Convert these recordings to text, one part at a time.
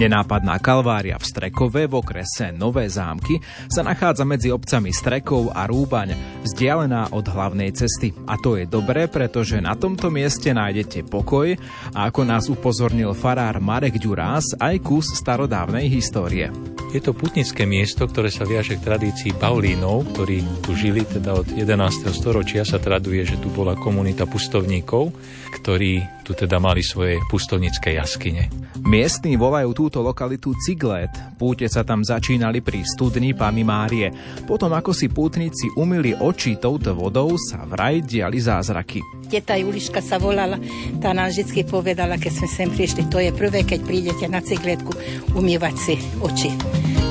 Nenápadná kalvária v Strekove v okrese Nové zámky sa nachádza medzi obcami Strekov a Rúbaň, vzdialená od hlavnej cesty. A to je dobré, pretože na tomto mieste nájdete pokoj a ako nás upozornil farár Marek Ďurás, aj kus starodávnej histórie. Je to putnické miesto, ktoré sa viaže k tradícii Paulínov, ktorí tu žili teda od 11. storočia. Sa traduje, že tu bola komunita pustovníkov, ktorí tu teda mali svoje pustovnícke jaskyne. Miestni volajú túto lokalitu Ciglet. Púte sa tam začínali pri studni Pany Márie. Potom ako si pútnici umili oči touto vodou, sa vraj diali zázraky. Teta Juliška sa volala, tá nám vždy povedala, keď sme sem prišli, to je prvé, keď prídete na cigletku, umývať si oči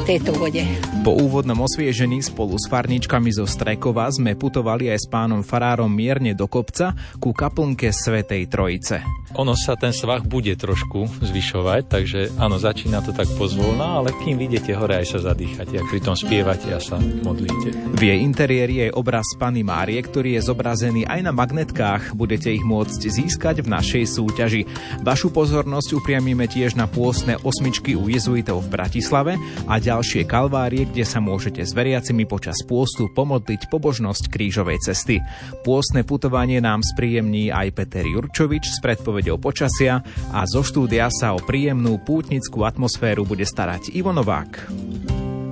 tejto vode. Po úvodnom osviežení spolu s farničkami zo Strekova sme putovali aj s pánom farárom mierne do kopca ku kaplnke Svetej Trojice. Ono sa ten svah bude trošku zvyšovať, takže áno, začína to tak pozvolná, ale kým vidíte hore, aj sa zadýchate a pritom spievate a sa modlíte. V jej interiéri je obraz Pany Márie, ktorý je zobrazený aj na magnetkách. Budete ich môcť získať v našej súťaži. Vašu pozornosť upriamíme tiež na pôstne osmičky u jezuitov v Bratislave a ďalšie kalvárie, kde sa môžete s veriacimi počas pôstu pomodliť pobožnosť krížovej cesty. Pôstne putovanie nám spríjemní aj Peter Jurčovič z predpovedí predpovedou počasia a zo štúdia sa o príjemnú pútnickú atmosféru bude starať Ivo Novák.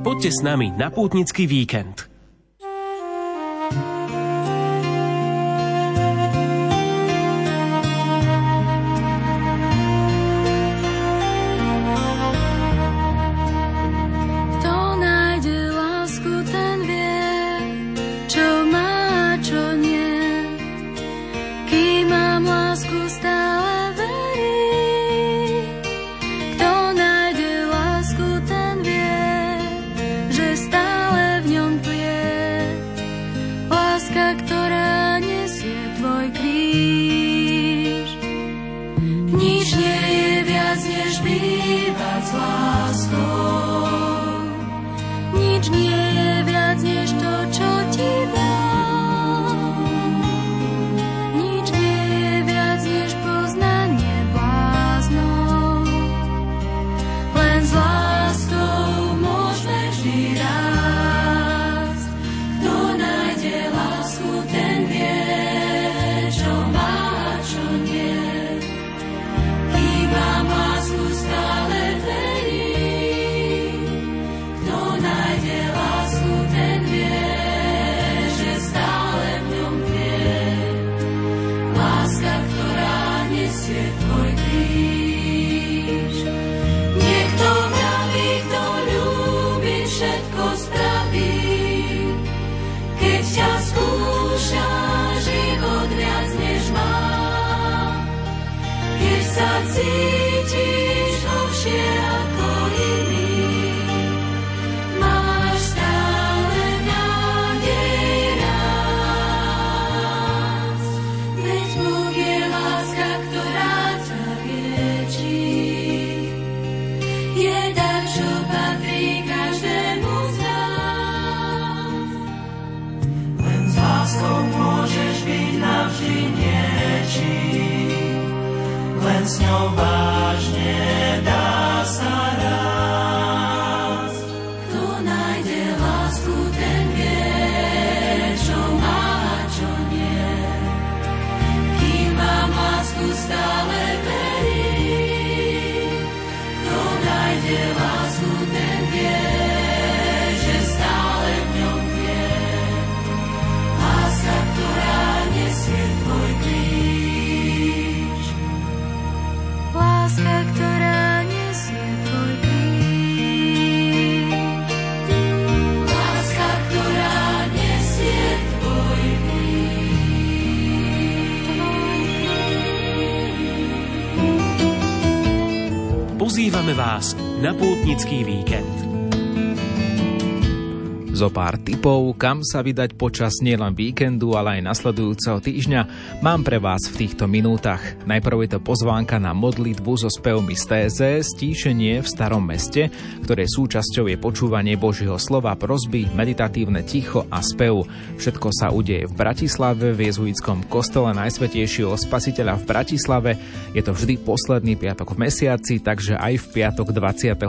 Poďte s nami na pútnický víkend. City. Pozývame vás na pútnický víkend. Zo pár tipov, kam sa vydať počas nielen víkendu, ale aj nasledujúceho týždňa, mám pre vás v týchto minútach. Najprv je to pozvánka na modlitbu so spevmi z TZ, stíšenie v starom meste, ktoré súčasťou je počúvanie Božieho slova, prosby, meditatívne ticho a spev. Všetko sa udeje v Bratislave, v jezuitskom kostole Najsvetejšieho spasiteľa v Bratislave. Je to vždy posledný piatok v mesiaci, takže aj v piatok 23.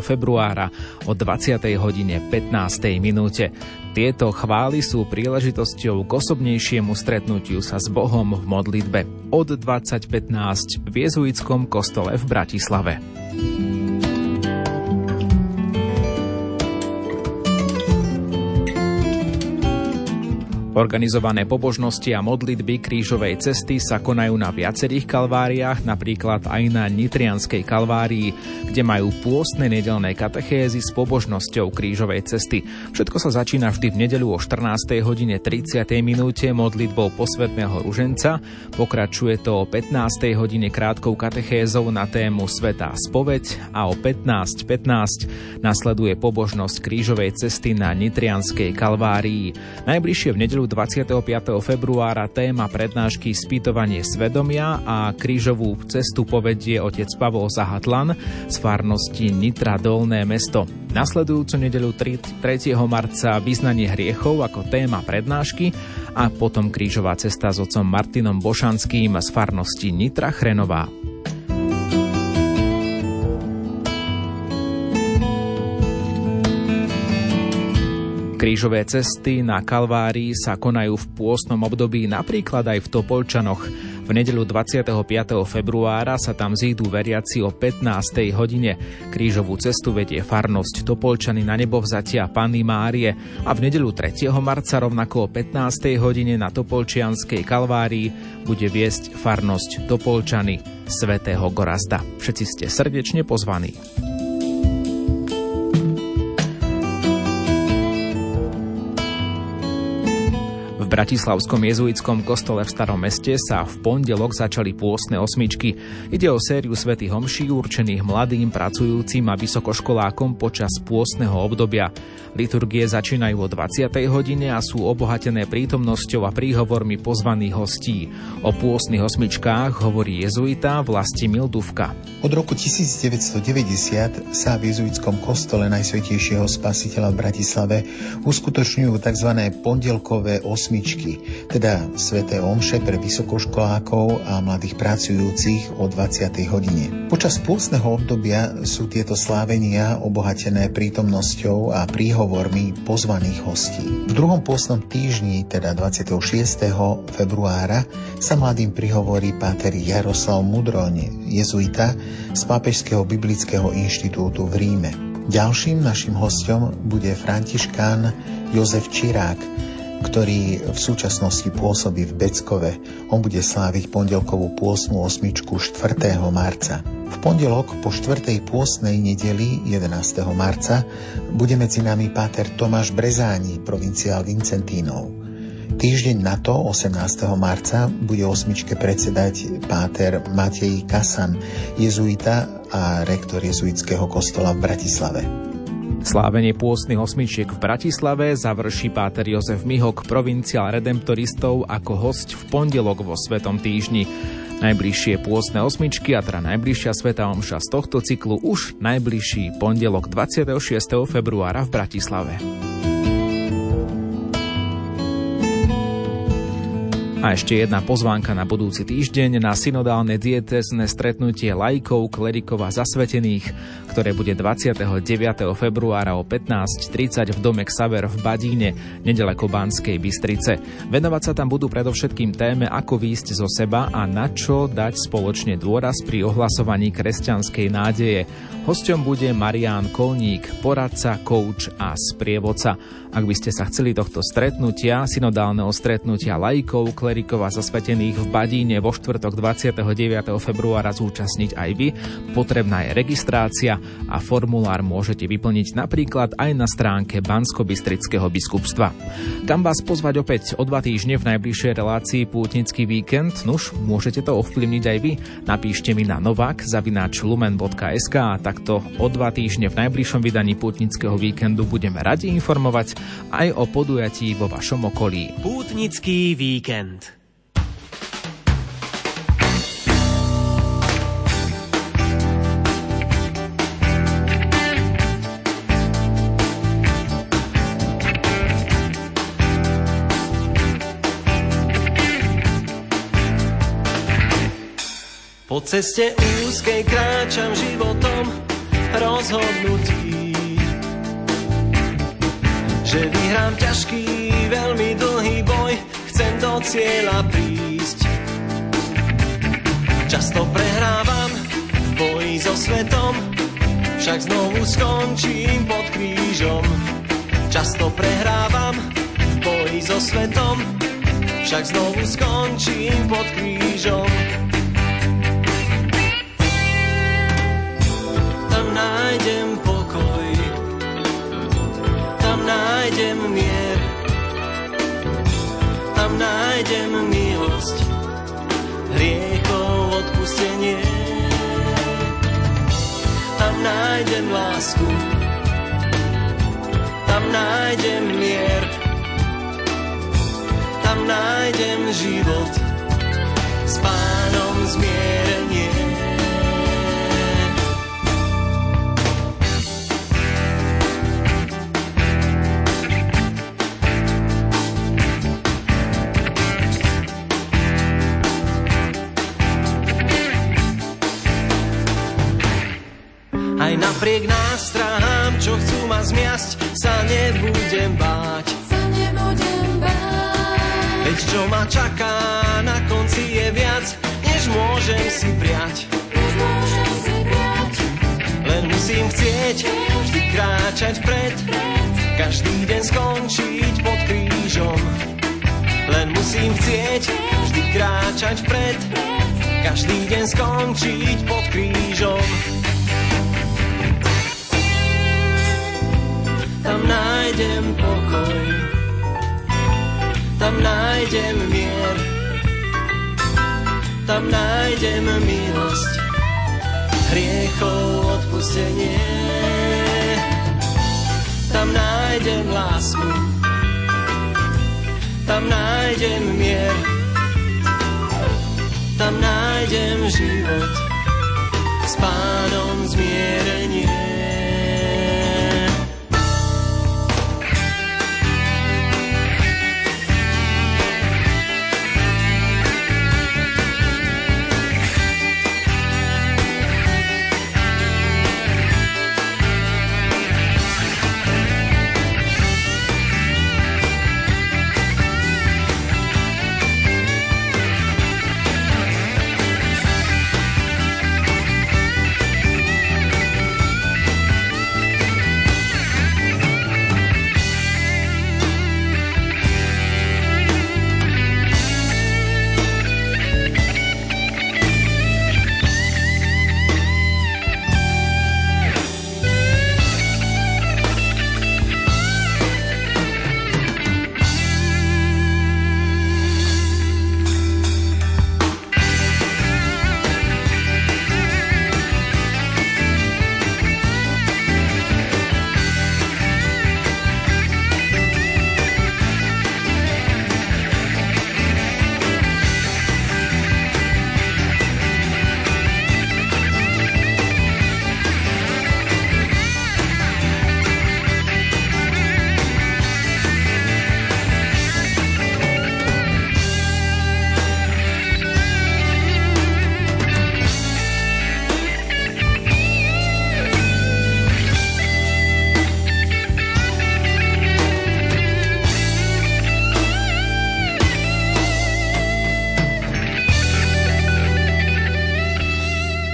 februára o 20. hodine 15 minúte. Tieto chvály sú príležitosťou k osobnejšiemu stretnutiu sa s Bohom v modlitbe od 2015 v jezuitskom kostole v Bratislave. Organizované pobožnosti a modlitby krížovej cesty sa konajú na viacerých kalváriách, napríklad aj na Nitrianskej kalvárii, kde majú pôstne nedelné katechézy s pobožnosťou krížovej cesty. Všetko sa začína vždy v nedeľu o 14. hodine 30. minúte modlitbou posvetného ruženca, pokračuje to o 15. hodine krátkou katechézou na tému Svetá spoveď a o 15.15 .15 nasleduje pobožnosť krížovej cesty na Nitrianskej kalvárii. Najbližšie v nedeľu nedeľu 25. februára téma prednášky Spýtovanie svedomia a krížovú cestu povedie otec Pavol Zahatlan z farnosti Nitra Dolné mesto. Nasledujúcu nedeľu 3. marca vyznanie hriechov ako téma prednášky a potom krížová cesta s otcom Martinom Bošanským z farnosti Nitra Chrenová. Krížové cesty na Kalvárii sa konajú v pôstnom období napríklad aj v Topolčanoch. V nedeľu 25. februára sa tam zídu veriaci o 15. hodine. Krížovú cestu vedie farnosť Topolčany na nebovzatia Panny Márie a v nedeľu 3. marca rovnako o 15. hodine na Topolčianskej Kalvárii bude viesť farnosť Topolčany svätého Gorazda. Všetci ste srdečne pozvaní. Bratislavskom jezuitskom kostole v Starom meste sa v pondelok začali pôstne osmičky. Ide o sériu svätých homší určených mladým, pracujúcim a vysokoškolákom počas pôstneho obdobia. Liturgie začínajú o 20. hodine a sú obohatené prítomnosťou a príhovormi pozvaných hostí. O pôstnych osmičkách hovorí jezuita Vlasti Milduvka. Od roku 1990 sa v jezuitskom kostole Najsvetejšieho spasiteľa v Bratislave uskutočňujú tzv. pondelkové osmičky osmičky, teda sveté omše pre vysokoškolákov a mladých pracujúcich o 20. hodine. Počas pôstneho obdobia sú tieto slávenia obohatené prítomnosťou a príhovormi pozvaných hostí. V druhom pôstnom týždni, teda 26. februára, sa mladým prihovorí páter Jaroslav Mudroň, jezuita z Pápežského biblického inštitútu v Ríme. Ďalším našim hostom bude františkán Jozef Čirák, ktorý v súčasnosti pôsobí v Beckove. On bude sláviť pondelkovú pôsnu osmičku 4. marca. V pondelok po 4. pôsnej nedeli 11. marca bude medzi nami páter Tomáš Brezáni, provinciál Vincentínov. Týždeň na to, 18. marca, bude osmičke predsedať páter Matej Kasan, jezuita a rektor jezuitského kostola v Bratislave. Slávenie pôstnych osmičiek v Bratislave završí páter Jozef Mihok, provinciál redemptoristov, ako host v pondelok vo Svetom týždni. Najbližšie pôstne osmičky a teda najbližšia Sveta Omša z tohto cyklu už najbližší pondelok 26. februára v Bratislave. A ešte jedna pozvánka na budúci týždeň na synodálne dietezne stretnutie lajkov, klerikov a zasvetených, ktoré bude 29. februára o 15.30 v dome Xaver v Badíne, nedaleko Banskej Bystrice. Venovať sa tam budú predovšetkým téme, ako výjsť zo seba a na čo dať spoločne dôraz pri ohlasovaní kresťanskej nádeje. Hosťom bude Marián Kolník, poradca, kouč a sprievodca. Ak by ste sa chceli tohto stretnutia, synodálneho stretnutia lajkov, klerikov a zasvetených v Badíne vo štvrtok 29. februára zúčastniť aj vy. Potrebná je registrácia a formulár môžete vyplniť napríklad aj na stránke Bansko-Bystrického biskupstva. Kam vás pozvať opäť o dva týždne v najbližšej relácii Pútnický víkend? Nuž, môžete to ovplyvniť aj vy. Napíšte mi na novak zavináč lumen.sk a takto o dva týždne v najbližšom vydaní Pútnického víkendu budeme radi informovať aj o podujatí vo vašom okolí. Pútnický víkend. Po ceste úzkej kráčam životom rozhodnutí že vyhrám ťažký, veľmi dlhý boj, chcem do cieľa prísť. Často prehrávam v boji so svetom, však znovu skončím pod krížom. Často prehrávam v boji so svetom, však znovu skončím pod krížom. Nájdem mier, tam nájdem milosť, hriechov odpustenie. Tam nájdem lásku, tam nájdem mier, tam nájdem život, s pánom zmierenie. Napriek nástrahám, čo chcú ma zmiasť, sa nebudem báť. Sa nebudem báť. Veď čo ma čaká, na konci je viac, než môžem si prijať. Než môžem si prijať. Len musím chcieť vždy kráčať vpred, každý deň skončiť pod krížom. Len musím chcieť vždy kráčať vpred, každý deň skončiť pod krížom. Nájdem pokoj, tam nájdem mier, tam nájdem milosť, hriechov odpustenie. Tam nájdem lásku, tam nájdem mier, tam nájdem život, s pánom zmierenie.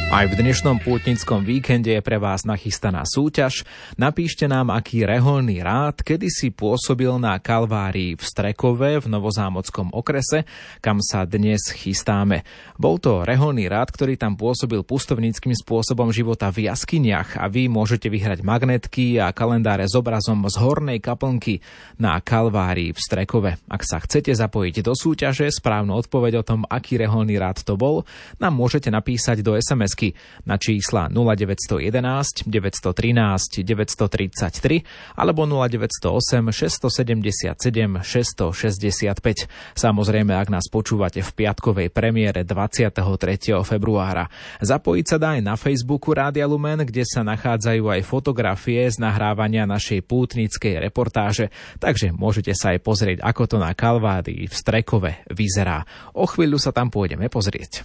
Aj v dnešnom pútnickom víkende je pre vás nachystaná súťaž. Napíšte nám, aký reholný rád kedysi pôsobil na Kalvárii v Strekove v Novozámockom okrese, kam sa dnes chystáme. Bol to reholný rád, ktorý tam pôsobil pustovníckým spôsobom života v jaskyniach a vy môžete vyhrať magnetky a kalendáre s obrazom z hornej kaplnky na Kalvárii v Strekove. Ak sa chcete zapojiť do súťaže, správnu odpoveď o tom, aký reholný rád to bol, nám môžete napísať do SMS na čísla 0911 913 933 alebo 0908 677 665. Samozrejme, ak nás počúvate v piatkovej premiére 23. februára. Zapojiť sa dá aj na Facebooku Rádia Lumen, kde sa nachádzajú aj fotografie z nahrávania našej pútnickej reportáže, takže môžete sa aj pozrieť, ako to na Kalvárii v Strekove vyzerá. O chvíľu sa tam pôjdeme pozrieť.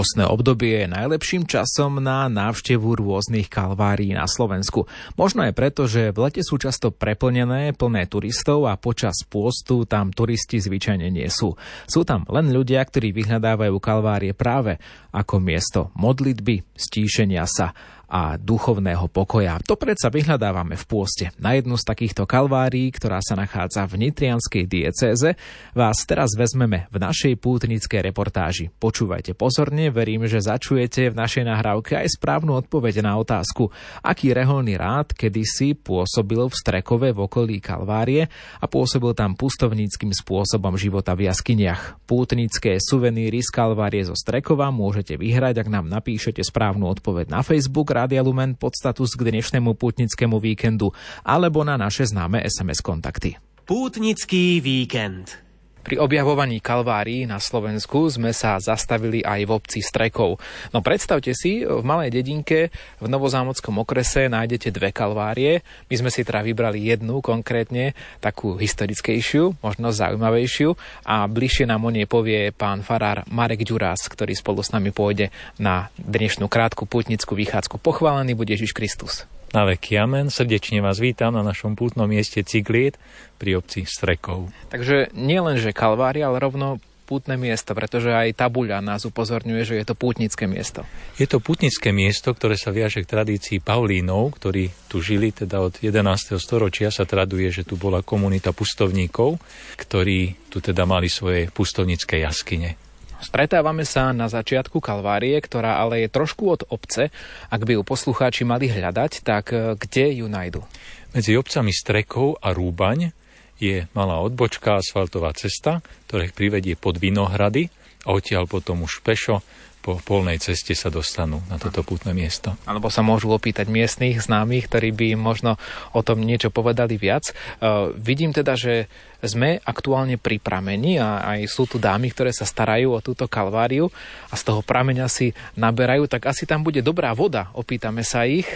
Pôstne obdobie je najlepším časom na návštevu rôznych kalvárií na Slovensku. Možno aj preto, že v lete sú často preplnené, plné turistov a počas pôstu tam turisti zvyčajne nie sú. Sú tam len ľudia, ktorí vyhľadávajú kalvárie práve ako miesto modlitby, stíšenia sa a duchovného pokoja. To predsa vyhľadávame v pôste. Na jednu z takýchto kalvárií, ktorá sa nachádza v Nitrianskej diecéze, vás teraz vezmeme v našej pútnickej reportáži. Počúvajte pozorne, verím, že začujete v našej nahrávke aj správnu odpoveď na otázku, aký reholný rád kedysi pôsobil v Strekove v okolí Kalvárie a pôsobil tam pustovníckým spôsobom života v jaskyniach. Pútnické suveníry z Kalvárie zo Strekova môžete vyhrať, ak nám napíšete správnu odpoveď na Facebook Rádia Lumen pod status k dnešnému pútnickému víkendu alebo na naše známe SMS kontakty. Pútnický víkend. Pri objavovaní kalvárií na Slovensku sme sa zastavili aj v obci Strekov. No predstavte si, v malej dedinke v Novozámockom okrese nájdete dve kalvárie. My sme si teda vybrali jednu konkrétne, takú historickejšiu, možno zaujímavejšiu a bližšie nám o nej povie pán farár Marek Ďurás, ktorý spolu s nami pôjde na dnešnú krátku putnickú vychádzku. Pochválený bude Ježiš Kristus. Na veky amen. Srdečne vás vítam na našom pútnom mieste Cigliet pri obci Strekov. Takže nie len, že Kalvária, ale rovno pútne miesto, pretože aj tabuľa nás upozorňuje, že je to pútnické miesto. Je to pútnické miesto, ktoré sa viaže k tradícii Paulínov, ktorí tu žili teda od 11. storočia. Sa traduje, že tu bola komunita pustovníkov, ktorí tu teda mali svoje pustovnícke jaskyne. Stretávame sa na začiatku Kalvárie, ktorá ale je trošku od obce. Ak by ju poslucháči mali hľadať, tak e, kde ju nájdu? Medzi obcami Strekov a Rúbaň je malá odbočka, asfaltová cesta, ktorá privedie pod Vinohrady a odtiaľ potom už pešo po polnej ceste sa dostanú na toto putné miesto. Alebo sa môžu opýtať miestných známych, ktorí by im možno o tom niečo povedali viac. Uh, vidím teda, že sme aktuálne pri pramení a aj sú tu dámy, ktoré sa starajú o túto kalváriu a z toho prameňa si naberajú, tak asi tam bude dobrá voda. Opýtame sa ich.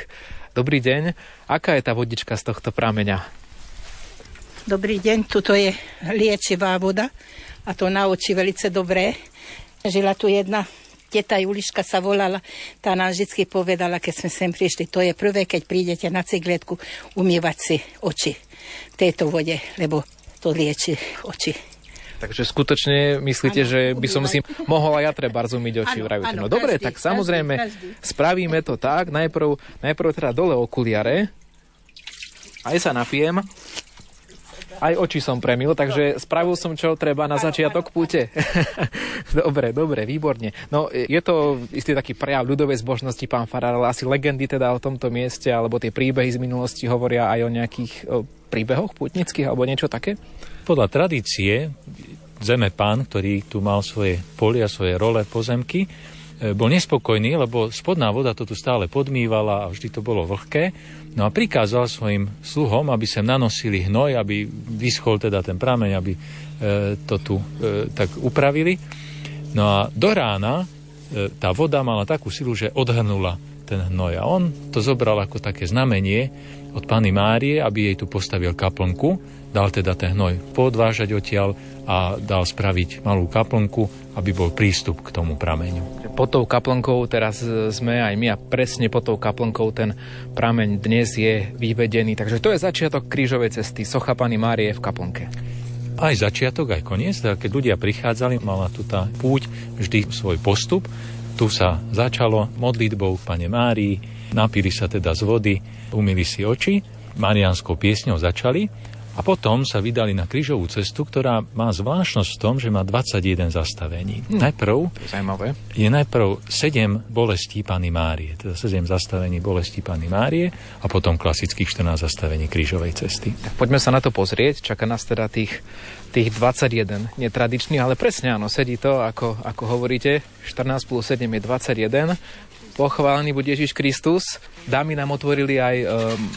Dobrý deň, aká je tá vodička z tohto prameňa? Dobrý deň, tuto je liečivá voda a to na oči velice dobré. Žila tu jedna teta Juliška sa volala, tá nám vždy povedala, keď sme sem prišli, to je prvé, keď prídete na cigletku, umývať si oči v tejto vode, lebo to lieči oči. Takže skutočne myslíte, ano, že by som si mohol aj ja treba umyť oči, ano, vravíte. No dobre, tak samozrejme každý. spravíme to tak. Najprv, najprv teda dole okuliare. Aj sa napijem. Aj oči som premil, takže spravil som, čo treba na začiatok púte. dobre, dobre, výborne. No, je to istý taký prejav ľudovej zbožnosti, pán Farar, ale asi legendy teda o tomto mieste, alebo tie príbehy z minulosti hovoria aj o nejakých o príbehoch putnických, alebo niečo také? Podľa tradície, zeme pán, ktorý tu mal svoje polia, svoje role, pozemky, bol nespokojný, lebo spodná voda to tu stále podmývala a vždy to bolo vlhké No a prikázal svojim sluhom, aby sem nanosili hnoj, aby vyschol teda ten prameň, aby e, to tu e, tak upravili. No a do rána e, tá voda mala takú silu, že odhrnula ten hnoj. A on to zobral ako také znamenie od Pany Márie, aby jej tu postavil kaplnku, dal teda ten hnoj podvážať odtiaľ a dal spraviť malú kaplnku, aby bol prístup k tomu prameňu. Pod tou kaplnkou teraz sme aj my a presne pod tou kaplnkou ten prameň dnes je vyvedený. Takže to je začiatok krížovej cesty Socha Pany Márie v kaplnke. Aj začiatok, aj koniec. Teda keď ľudia prichádzali, mala tu tá púť vždy svoj postup. Tu sa začalo modlitbou Pane Márii, napili sa teda z vody, umili si oči, marianskou piesňou začali a potom sa vydali na krížovú cestu, ktorá má zvláštnosť v tom, že má 21 zastavení. Hm. Najprv je, zaujímavé. je najprv 7 bolestí Pany Márie, teda 7 zastavení bolestí Pany Márie a potom klasických 14 zastavení krížovej cesty. Tak poďme sa na to pozrieť. Čaká nás teda tých, tých 21 netradičných, ale presne áno, sedí to, ako, ako hovoríte, 14 plus 7 je 21. Pochválený bude Ježiš Kristus. Dámy nám otvorili aj e,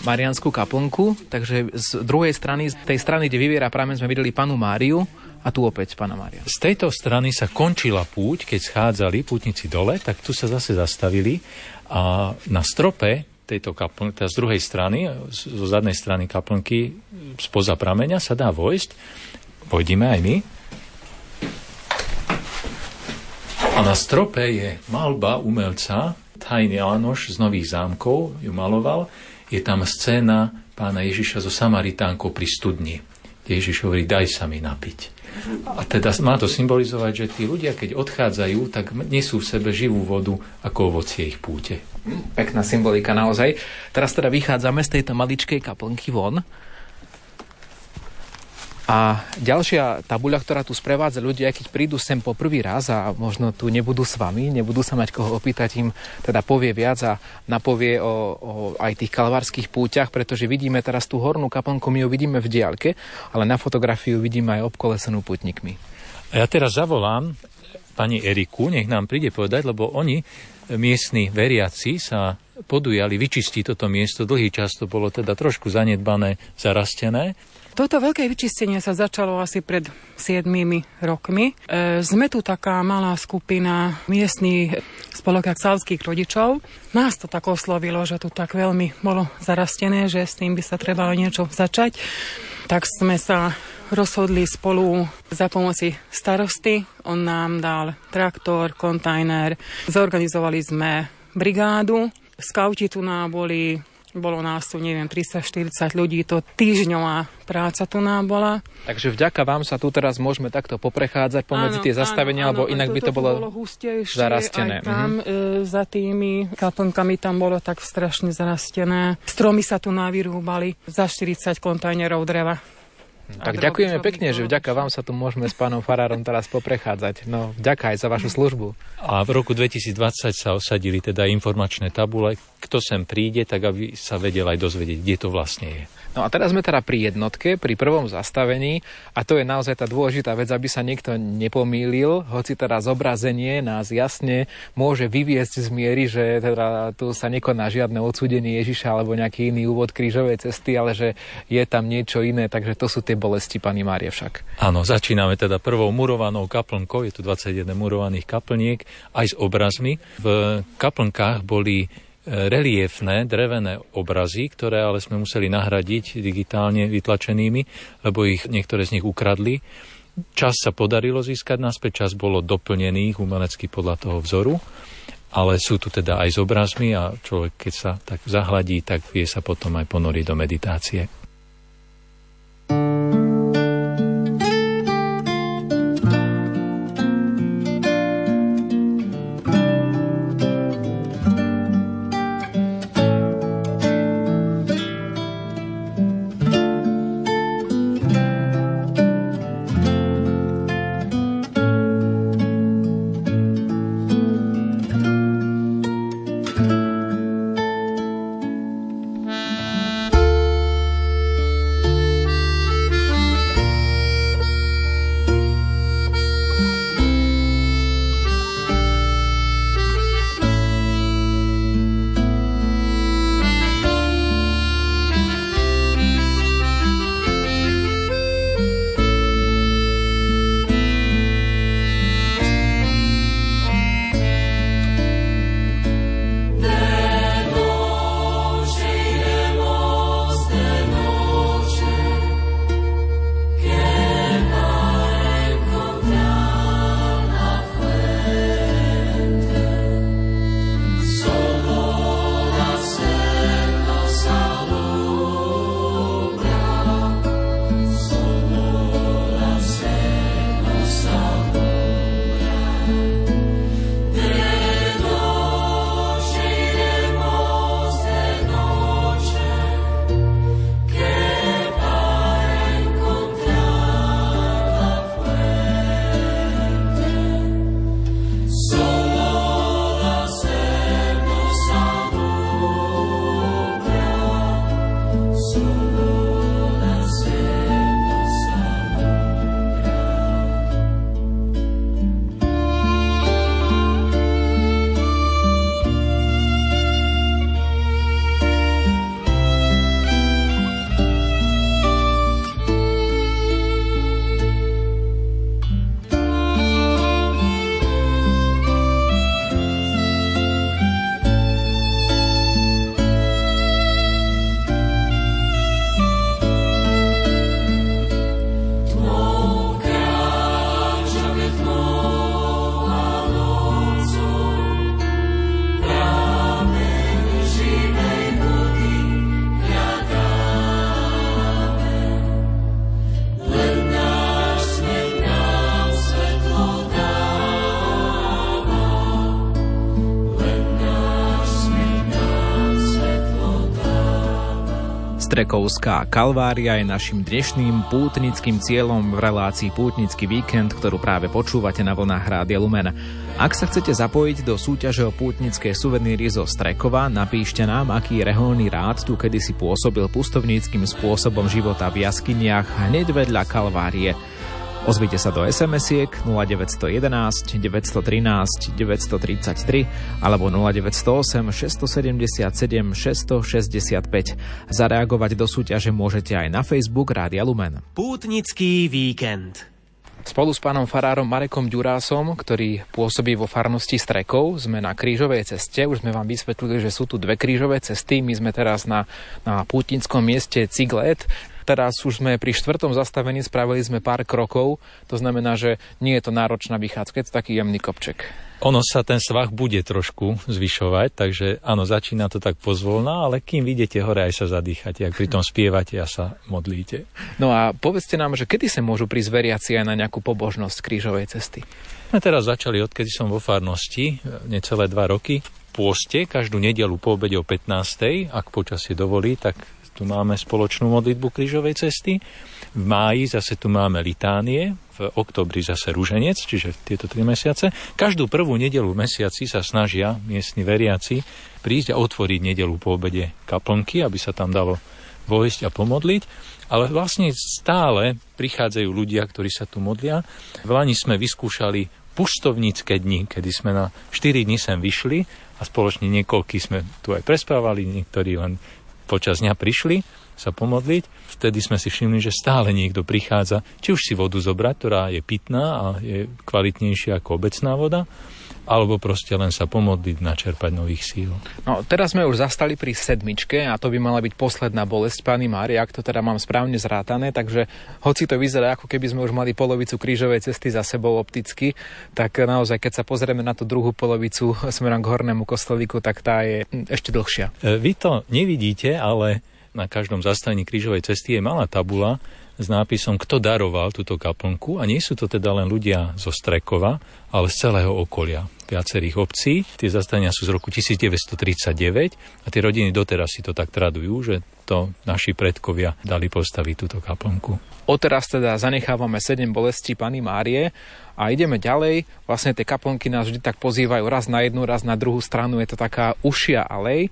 Marianskú kaplnku, takže z druhej strany, z tej strany, kde vyviera pramen, sme videli panu Máriu a tu opäť pána Mária. Z tejto strany sa končila púť, keď schádzali pútnici dole, tak tu sa zase zastavili a na strope tejto kaplnky, teda z druhej strany, zo zadnej strany kaplnky, spoza prameňa sa dá vojsť. Pojdime aj my. A na strope je malba umelca Tajný Jánoš z Nových zámkov ju maloval. Je tam scéna pána Ježiša so Samaritánkou pri studni. Ježiš hovorí, daj sa mi napiť. A teda má to symbolizovať, že tí ľudia, keď odchádzajú, tak nesú v sebe živú vodu ako ovocie ich púte. Pekná symbolika naozaj. Teraz teda vychádzame z tejto maličkej kaplnky von a ďalšia tabuľa, ktorá tu sprevádza ľudia, keď prídu sem po prvý raz a možno tu nebudú s vami, nebudú sa mať koho opýtať, im teda povie viac a napovie o, o aj tých kalvárskych púťach, pretože vidíme teraz tú hornú kaplnku, my ju vidíme v diaľke, ale na fotografiu vidíme aj obkolesenú putníkmi. Ja teraz zavolám pani Eriku, nech nám príde povedať, lebo oni, miestni veriaci, sa podujali vyčistiť toto miesto. Dlhý čas to bolo teda trošku zanedbané, zarastené. Toto veľké vyčistenie sa začalo asi pred 7 rokmi. E, sme tu taká malá skupina miestných spolokaxalských rodičov. Nás to tak oslovilo, že tu tak veľmi bolo zarastené, že s tým by sa trebalo niečo začať. Tak sme sa rozhodli spolu za pomoci starosty. On nám dal traktor, kontajner. Zorganizovali sme brigádu. Skauti tu nám boli bolo nás tu, neviem, 340 ľudí, to týždňová práca tu nám bola. Takže vďaka vám sa tu teraz môžeme takto poprechádzať pomedzi áno, tie zastavenia, áno, alebo inak by to bolo, bolo zarastené. Aj tam mm-hmm. e, za tými kaplnkami tam bolo tak strašne zarastené. Stromy sa tu navyrúbali za 40 kontajnerov dreva. Tak ďakujeme pekne, že vďaka vám sa tu môžeme s pánom Farárom teraz poprechádzať. No, vďaka aj za vašu službu. A v roku 2020 sa osadili teda informačné tabule. Kto sem príde, tak aby sa vedel aj dozvedieť, kde to vlastne je. No a teraz sme teda pri jednotke, pri prvom zastavení a to je naozaj tá dôležitá vec, aby sa niekto nepomýlil, hoci teda zobrazenie nás jasne môže vyviesť z miery, že teda tu sa nekoná žiadne odsúdenie Ježiša alebo nejaký iný úvod krížovej cesty, ale že je tam niečo iné, takže to sú tie bolesti pani Márie však. Áno, začíname teda prvou murovanou kaplnkou, je tu 21 murovaných kaplniek, aj s obrazmi. V kaplnkách boli reliefné drevené obrazy, ktoré ale sme museli nahradiť digitálne vytlačenými, lebo ich niektoré z nich ukradli. Čas sa podarilo získať naspäť, čas bolo doplnených umelecky podľa toho vzoru, ale sú tu teda aj s obrazmi a človek, keď sa tak zahladí, tak vie sa potom aj ponoriť do meditácie. Strekovská Kalvária je našim dnešným pútnickým cieľom v relácii Pútnický víkend, ktorú práve počúvate na vlnách Rádia Lumen. Ak sa chcete zapojiť do súťaže o pútnické suveníry zo Strekova, napíšte nám, aký reholný rád tu kedysi pôsobil pustovníckým spôsobom života v jaskyniach hneď vedľa Kalvárie. Ozvite sa do SMS-iek 0911 913 933 alebo 0908 677 665. Zareagovať do súťaže môžete aj na Facebook Rádia Lumen. Pútnický víkend. Spolu s pánom farárom Marekom Ďurásom, ktorý pôsobí vo farnosti Strekov, sme na krížovej ceste. Už sme vám vysvetlili, že sú tu dve krížové cesty. My sme teraz na, na pútnickom mieste Ciglet. Teraz už sme pri štvrtom zastavení, spravili sme pár krokov, to znamená, že nie je to náročná vychádzka, je to taký jemný kopček. Ono sa ten svah bude trošku zvyšovať, takže áno, začína to tak pozvolná, ale kým vidíte hore, aj sa zadýchate, ak pri tom spievate a sa modlíte. No a povedzte nám, že kedy sa môžu prísť veriaci aj na nejakú pobožnosť krížovej cesty? My teraz začali, odkedy som vo farnosti, necelé dva roky, pôste, každú nedelu po obede o 15. Ak počasie dovolí, tak tu máme spoločnú modlitbu krížovej cesty. V máji zase tu máme litánie, v oktobri zase rúženec, čiže tieto tri mesiace. Každú prvú nedelu v mesiaci sa snažia miestni veriaci prísť a otvoriť nedelu po obede kaplnky, aby sa tam dalo vojsť a pomodliť. Ale vlastne stále prichádzajú ľudia, ktorí sa tu modlia. V Lani sme vyskúšali pustovnícke dni, kedy sme na 4 dní sem vyšli a spoločne niekoľký sme tu aj prespávali, niektorí len počas dňa prišli sa pomodliť. Vtedy sme si všimli, že stále niekto prichádza, či už si vodu zobrať, ktorá je pitná a je kvalitnejšia ako obecná voda, alebo proste len sa pomodliť, načerpať nových síl. No, teraz sme už zastali pri sedmičke a to by mala byť posledná bolesť Pani Mária, ak to teda mám správne zrátané, takže hoci to vyzerá ako keby sme už mali polovicu krížovej cesty za sebou opticky, tak naozaj, keď sa pozrieme na tú druhú polovicu smerom k hornému kostolíku, tak tá je ešte dlhšia. E, vy to nevidíte, ale na každom zastavení krížovej cesty je malá tabula s nápisom, kto daroval túto kaplnku a nie sú to teda len ľudia zo Strekova, ale z celého okolia viacerých obcí. Tie zastavenia sú z roku 1939 a tie rodiny doteraz si to tak tradujú, že to naši predkovia dali postaviť túto kaplnku. Odteraz teda zanechávame 7 bolestí Pany Márie a ideme ďalej. Vlastne tie kaplnky nás vždy tak pozývajú raz na jednu, raz na druhú stranu. Je to taká ušia alej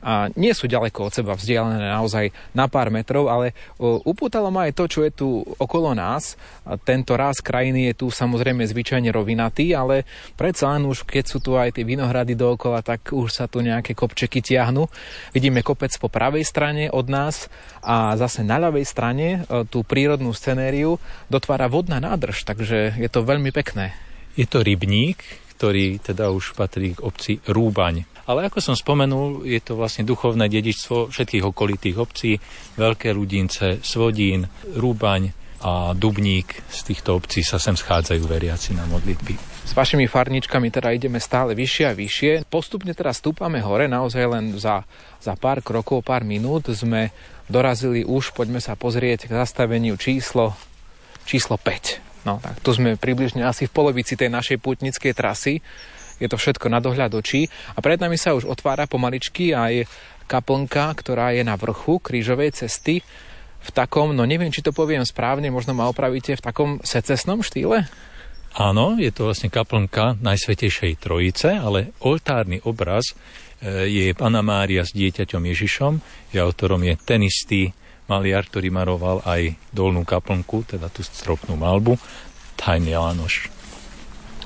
a nie sú ďaleko od seba vzdialené naozaj na pár metrov, ale upútalo ma aj to, čo je tu okolo nás. Tento raz krajiny je tu samozrejme zvyčajne rovinatý, ale predsa len už keď sú tu aj tie vinohrady dookola, tak už sa tu nejaké kopčeky tiahnu. Vidíme kopec po pravej strane od nás a zase na ľavej strane e, tú prírodnú scenériu dotvára vodná nádrž, takže je to veľmi pekné. Je to rybník, ktorý teda už patrí k obci Rúbaň. Ale ako som spomenul, je to vlastne duchovné dedičstvo všetkých okolitých obcí, Veľké Ľudince, Svodín, Rúbaň a Dubník. Z týchto obcí sa sem schádzajú veriaci na modlitby. S vašimi farničkami teda ideme stále vyššie a vyššie. Postupne teraz stúpame hore, naozaj len za, za pár krokov, pár minút sme dorazili už, poďme sa pozrieť k zastaveniu číslo, číslo 5. No tak tu sme približne asi v polovici tej našej putnickej trasy je to všetko na dohľad očí a pred nami sa už otvára pomaličky aj kaplnka, ktorá je na vrchu krížovej cesty v takom, no neviem, či to poviem správne, možno ma opravíte, v takom secesnom štýle? Áno, je to vlastne kaplnka Najsvetejšej Trojice, ale oltárny obraz e, je Pana Mária s dieťaťom Ježišom. Je autorom je ten istý maliar, ktorý maroval aj dolnú kaplnku, teda tú stropnú malbu, Tajný Jánoš.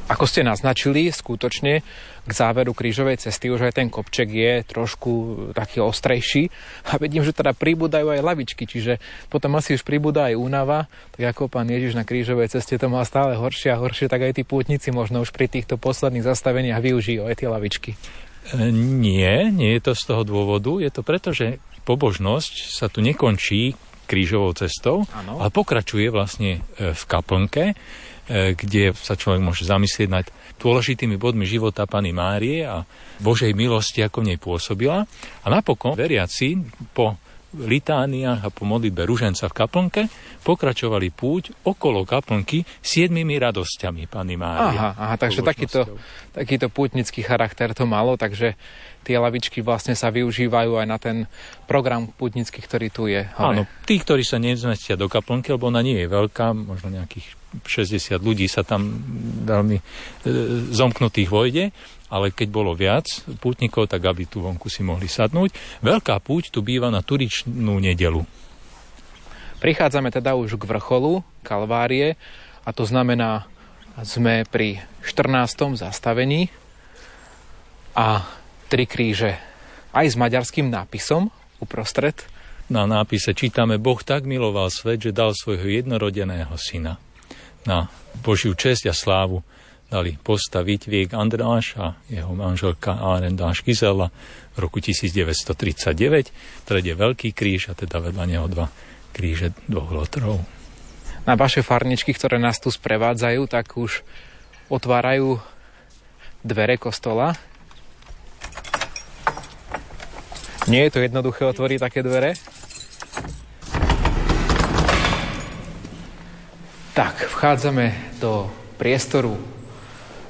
Ako ste naznačili, skutočne k záveru krížovej cesty už aj ten kopček je trošku taký ostrejší a vidím, že teda pribúdajú aj lavičky, čiže potom asi už pribúda aj únava, tak ako pán Ježiš na krížovej ceste to má stále horšie a horšie, tak aj tí pútnici možno už pri týchto posledných zastaveniach využijú aj tie lavičky. E, nie, nie je to z toho dôvodu, je to preto, že pobožnosť sa tu nekončí krížovou cestou, ano. ale pokračuje vlastne e, v kaplnke, kde sa človek môže zamyslieť nad dôležitými bodmi života Pany Márie a Božej milosti, ako v nej pôsobila. A napokon veriaci po litániách a po modlitbe ruženca v kaplnke pokračovali púť okolo kaplnky siedmimi radosťami Pany Márie. Aha, aha takže takýto, takýto pútnický charakter to malo, takže tie lavičky vlastne sa využívajú aj na ten program pútnický, ktorý tu je. Hore. Áno, tí, ktorí sa nezmestia do kaplnky, lebo ona nie je veľká, možno nejakých 60 ľudí sa tam veľmi e, zomknutých vojde, ale keď bolo viac pútnikov, tak aby tu vonku si mohli sadnúť. Veľká púť tu býva na turičnú nedelu. Prichádzame teda už k vrcholu Kalvárie a to znamená, sme pri 14. zastavení a tri kríže aj s maďarským nápisom uprostred. Na nápise čítame Boh tak miloval svet, že dal svojho jednorodeného syna na Božiu česť a slávu dali postaviť Viek Andráš a jeho manželka Arendáš Gizela v roku 1939. Tred je veľký kríž a teda vedľa neho dva kríže dvoch lotrov. Na vaše farničky, ktoré nás tu sprevádzajú, tak už otvárajú dvere kostola. Nie je to jednoduché otvoriť také dvere. Tak, vchádzame do priestoru.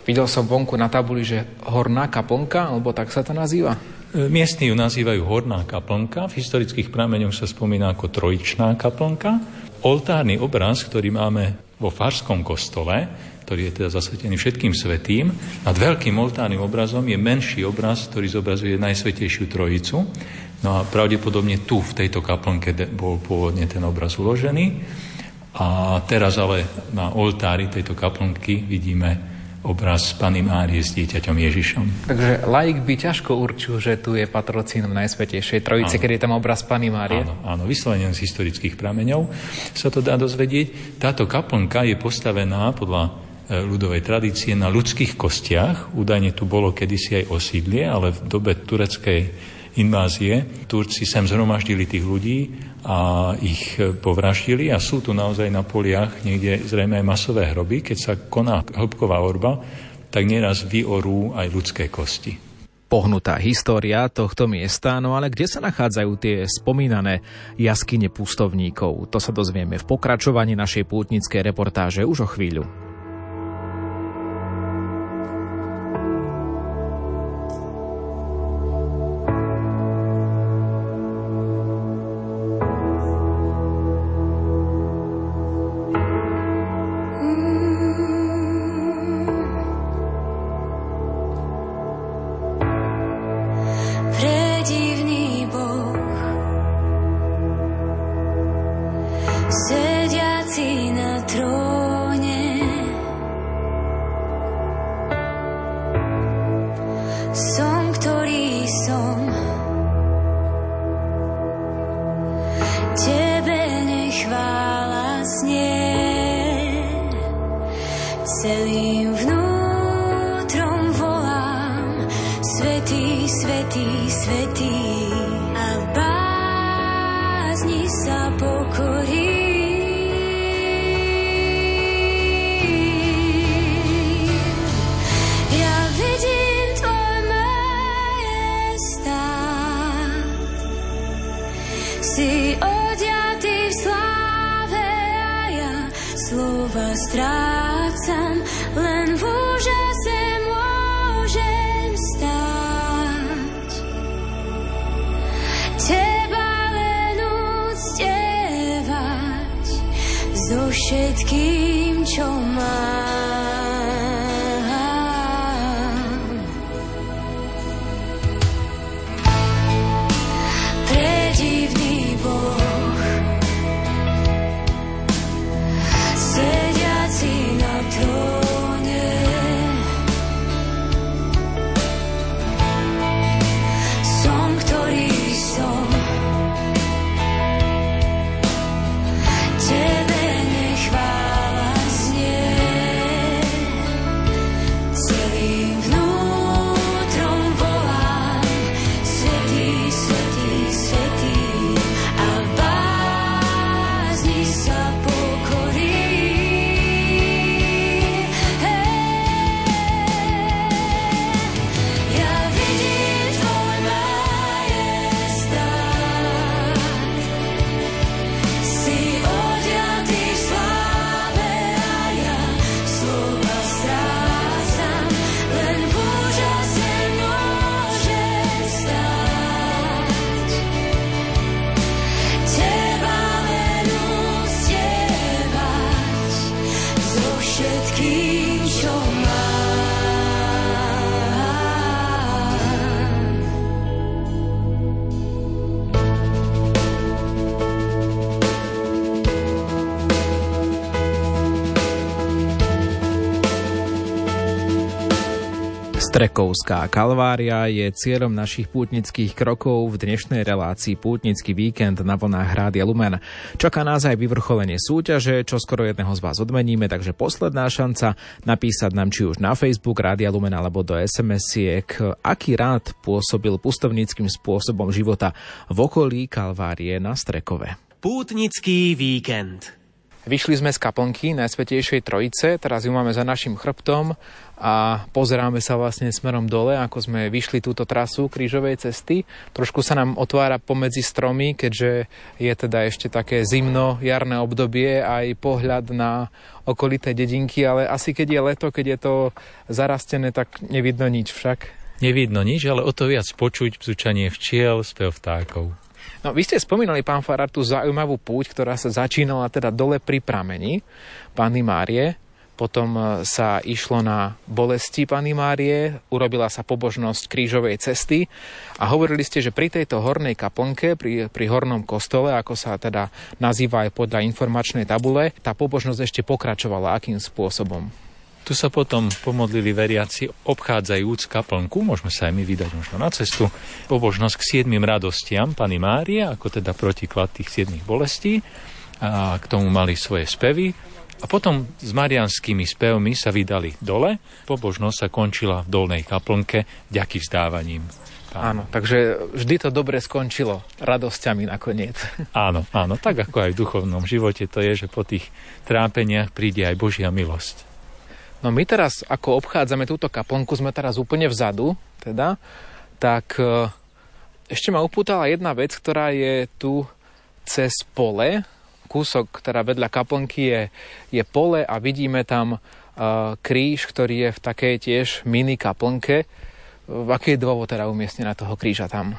Videl som vonku na tabuli, že horná kaplnka, alebo tak sa to nazýva? E, miestni ju nazývajú horná kaplnka, v historických prameňoch sa spomína ako trojičná kaplnka. Oltárny obraz, ktorý máme vo Farskom kostole, ktorý je teda zasvetený všetkým svetým, nad veľkým oltárnym obrazom je menší obraz, ktorý zobrazuje Najsvetejšiu Trojicu. No a pravdepodobne tu, v tejto kaplnke, bol pôvodne ten obraz uložený. A teraz ale na oltári tejto kaplnky vidíme obraz Pany Márie s dieťaťom Ježišom. Takže laik by ťažko určil, že tu je patrocínom Najsvetejšej Trojice, keď je tam obraz Pany Márie. Áno, áno, vyslovene z historických prameňov sa to dá dozvedieť. Táto kaplnka je postavená podľa e, ľudovej tradície na ľudských kostiach. Údajne tu bolo kedysi aj osídlie, ale v dobe tureckej invázie Turci sem zhromaždili tých ľudí a ich povraždili a sú tu naozaj na poliach niekde zrejme aj masové hroby. Keď sa koná hĺbková orba, tak nieraz vyorú aj ľudské kosti. Pohnutá história tohto miesta, no ale kde sa nachádzajú tie spomínané jaskyne pustovníkov? To sa dozvieme v pokračovaní našej pútnickej reportáže už o chvíľu. So Strekovská kalvária je cieľom našich pútnických krokov v dnešnej relácii Pútnický víkend na vlnách Rádia Lumen. Čaká nás aj vyvrcholenie súťaže, čo skoro jedného z vás odmeníme, takže posledná šanca napísať nám či už na Facebook Rádia Lumen alebo do SMS-iek, aký rád pôsobil pustovníckým spôsobom života v okolí kalvárie na Strekove. Pútnický víkend. Vyšli sme z kaplnky Najsvetejšej Trojice, teraz ju máme za našim chrbtom a pozeráme sa vlastne smerom dole, ako sme vyšli túto trasu krížovej cesty. Trošku sa nám otvára pomedzi stromy, keďže je teda ešte také zimno, jarné obdobie, aj pohľad na okolité dedinky, ale asi keď je leto, keď je to zarastené, tak nevidno nič však. Nevidno nič, ale o to viac počuť bzučanie včiel, spev vtákov. No, vy ste spomínali, pán Farár, tú zaujímavú púť, ktorá sa začínala teda dole pri pramení Panny Márie, potom e, sa išlo na bolesti Pany Márie, urobila sa pobožnosť krížovej cesty a hovorili ste, že pri tejto hornej kaplnke, pri, pri hornom kostole, ako sa teda nazýva aj podľa informačnej tabule, tá pobožnosť ešte pokračovala. Akým spôsobom? Tu sa potom pomodlili veriaci obchádzajúc kaplnku, môžeme sa aj my vydať možno na cestu, pobožnosť k siedmým radostiam Pany Márie, ako teda protiklad tých siedmých bolestí. A k tomu mali svoje spevy. A potom s marianskými spevmi sa vydali dole. Pobožnosť sa končila v dolnej kaplnke ďaký vzdávaním. Áno, takže vždy to dobre skončilo radosťami nakoniec. Áno, áno, tak ako aj v duchovnom živote to je, že po tých trápeniach príde aj Božia milosť. No my teraz, ako obchádzame túto kaplnku, sme teraz úplne vzadu, teda, tak e, ešte ma upútala jedna vec, ktorá je tu cez pole, kúsok, ktorá vedľa kaplnky je, je pole a vidíme tam uh, kríž, ktorý je v takej tiež mini kaplnke. V aký je dôvod teda umiestnená toho kríža tam?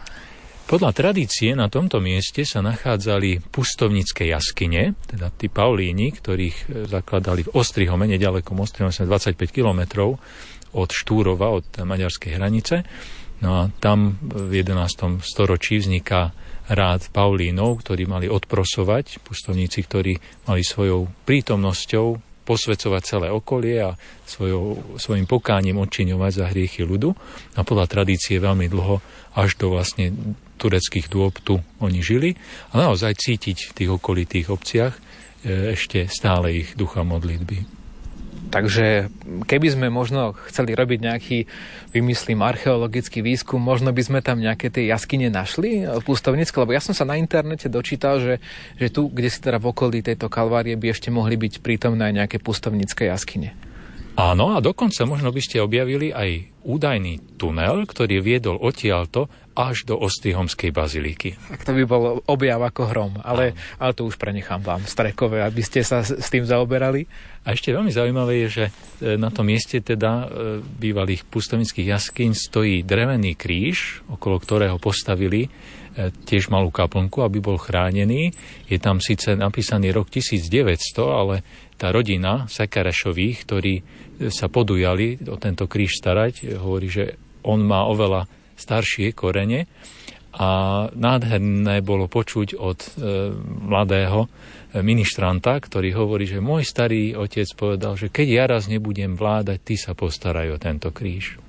Podľa tradície na tomto mieste sa nachádzali pustovnické jaskyne, teda tí Paulíni, ktorých e, zakladali v Ostrihome, nedaleko Ostrihome, 25 km od Štúrova, od maďarskej hranice. No a tam v 11. storočí vzniká rád Paulínov, ktorí mali odprosovať, pustovníci, ktorí mali svojou prítomnosťou posvecovať celé okolie a svojou, svojim pokáním odčiňovať za hriechy ľudu. A podľa tradície veľmi dlho, až do vlastne tureckých dôb tu oni žili a naozaj cítiť v tých okolitých obciach e, ešte stále ich ducha modlitby. Takže keby sme možno chceli robiť nejaký, vymyslím, archeologický výskum, možno by sme tam nejaké tie jaskyne našli e, pustovnické, lebo ja som sa na internete dočítal, že, že tu, kde si teda v okolí tejto kalvárie by ešte mohli byť prítomné aj nejaké pustovnické jaskyne. Áno, a dokonca možno by ste objavili aj údajný tunel, ktorý viedol odtiaľto až do Ostrihomskej baziliky. Tak to by bol objav ako hrom, ale, ale to už prenechám vám strekové, aby ste sa s tým zaoberali. A ešte veľmi zaujímavé je, že e, na tom mieste teda e, bývalých pustovnických jaskyň stojí drevený kríž, okolo ktorého postavili e, tiež malú kaplnku, aby bol chránený. Je tam síce napísaný rok 1900, ale tá rodina Sekarešových, ktorí sa podujali o tento kríž starať, hovorí, že on má oveľa staršie korene a nádherné bolo počuť od e, mladého ministranta, ktorý hovorí, že môj starý otec povedal, že keď ja raz nebudem vládať, ty sa postaraj o tento kríž.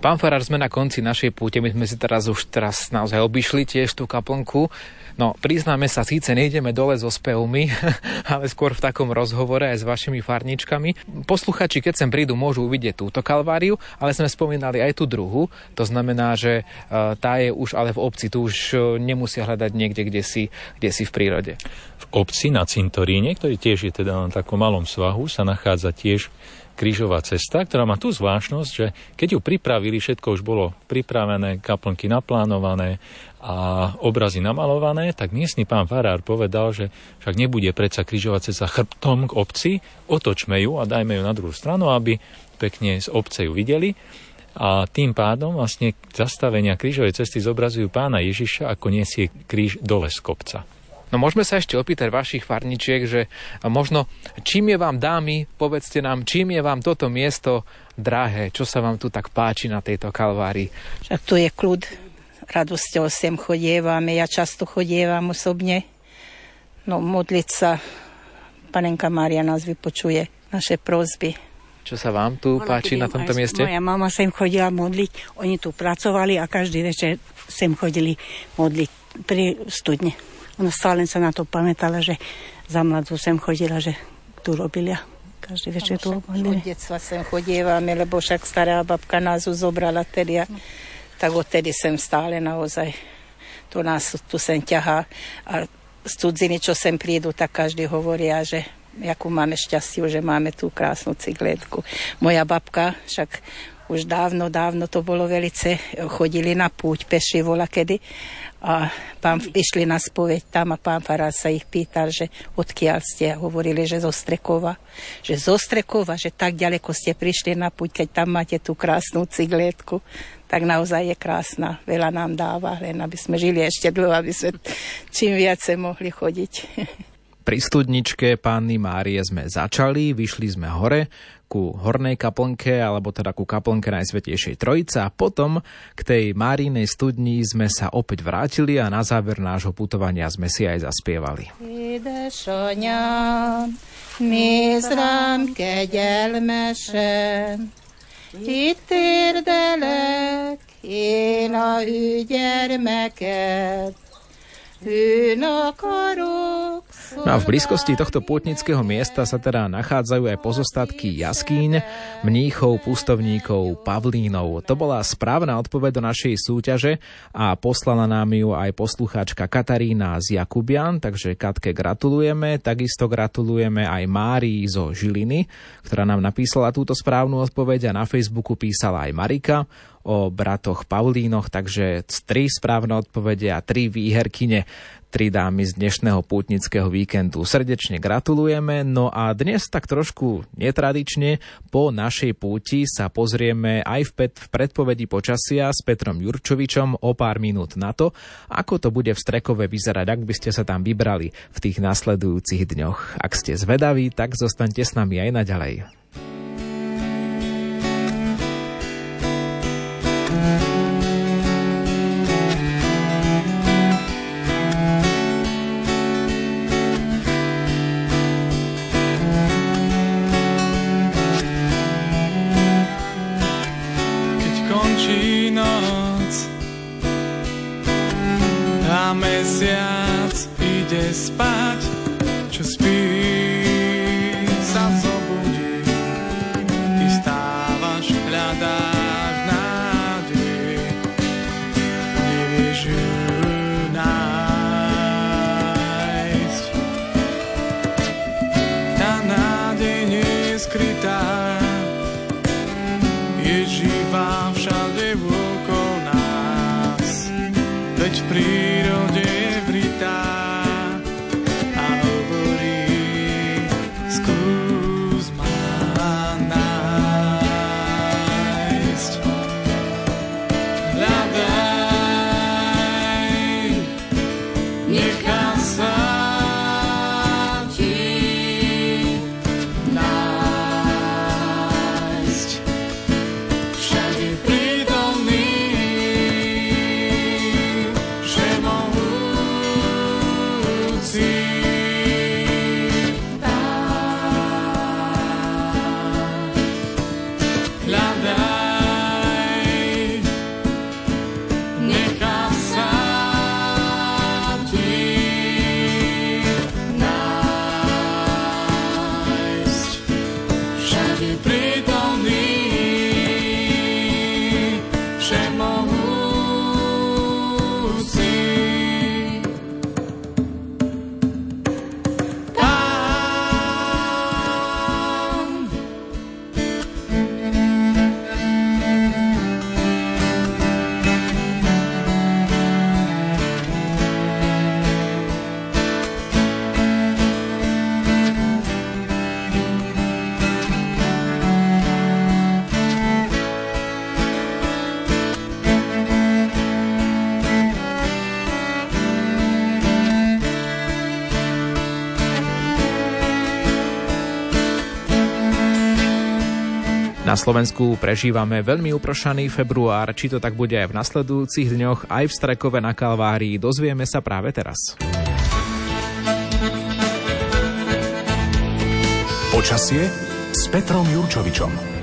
Pán Farár, sme na konci našej púte, my sme si teraz už teraz naozaj obišli tiež tú kaplnku. No, priznáme sa, síce nejdeme dole so spevmi, ale skôr v takom rozhovore aj s vašimi farničkami. Posluchači, keď sem prídu, môžu uvidieť túto kalváriu, ale sme spomínali aj tú druhú. To znamená, že e, tá je už ale v obci, tu už e, nemusia hľadať niekde, kde si, kde si v prírode. V obci na Cintoríne, ktorý tiež je teda na takom malom svahu, sa nachádza tiež krížová cesta, ktorá má tú zvláštnosť, že keď ju pripravili, všetko už bolo pripravené, kaplnky naplánované a obrazy namalované, tak miestny pán Farár povedal, že však nebude predsa krížová cesta chrbtom k obci, otočme ju a dajme ju na druhú stranu, aby pekne z obce ju videli. A tým pádom vlastne zastavenia krížovej cesty zobrazujú pána Ježiša, ako nesie kríž dole z kopca. No môžeme sa ešte opýtať vašich farničiek, že možno čím je vám dámy, povedzte nám, čím je vám toto miesto drahé, čo sa vám tu tak páči na tejto kalvárii? Však tu je kľud, radosťou sem chodievame, ja často chodievam osobne. No modliť sa, panenka Mária nás vypočuje naše prozby. Čo sa vám tu Ona, páči na tomto mieste? Moja mama sem chodila modliť, oni tu pracovali a každý večer sem chodili modliť pri studne. Ona stále sa na to pamätala, že za mladú sem chodila, že tu robili každý večer tu. Od detstva sem chodievame, lebo však stará babka nás zobrala tedy a tak odtedy sem stále naozaj to nás tu sem ťahá. A z cudziny, čo sem prídu, tak každý hovoria, že akú máme šťastiu, že máme tú krásnu cigletku. Moja babka však už dávno, dávno to bolo velice, chodili na púť peši vola kedy a pán, išli na spoveď tam a pán Farár sa ich pýtal, že odkiaľ ste a hovorili, že zo Strekova. Že zo Strekova, že tak ďaleko ste prišli na púť, keď tam máte tú krásnu cigletku tak naozaj je krásna. Veľa nám dáva, len aby sme žili ešte dlho, aby sme čím viacej mohli chodiť. Pri studničke Panny Márie sme začali, vyšli sme hore ku hornej kaplnke, alebo teda ku kaplnke Najsvetejšej Trojice a potom k tej Márinej studni sme sa opäť vrátili a na záver nášho putovania sme si aj zaspievali. mi kegyelmesen, itt érdelek én a ő gyermeket, No a v blízkosti tohto pútnického miesta sa teda nachádzajú aj pozostatky jaskýň, mníchov, pustovníkov, pavlínov. To bola správna odpoveď do našej súťaže a poslala nám ju aj poslucháčka Katarína z Jakubian, takže Katke gratulujeme. Takisto gratulujeme aj Márii zo Žiliny, ktorá nám napísala túto správnu odpoveď a na Facebooku písala aj Marika o bratoch Paulínoch, takže tri správne odpovede a tri výherkyne tri dámy z dnešného pútnického víkendu. Srdečne gratulujeme, no a dnes tak trošku netradične po našej púti sa pozrieme aj v, pet, v predpovedi počasia s Petrom Jurčovičom o pár minút na to, ako to bude v Strekove vyzerať, ak by ste sa tam vybrali v tých nasledujúcich dňoch. Ak ste zvedaví, tak zostaňte s nami aj naďalej. Na Slovensku prežívame veľmi uprošaný február, či to tak bude aj v nasledujúcich dňoch, aj v Strekove na Kalvárii, dozvieme sa práve teraz. Počasie s Petrom Jurčovičom.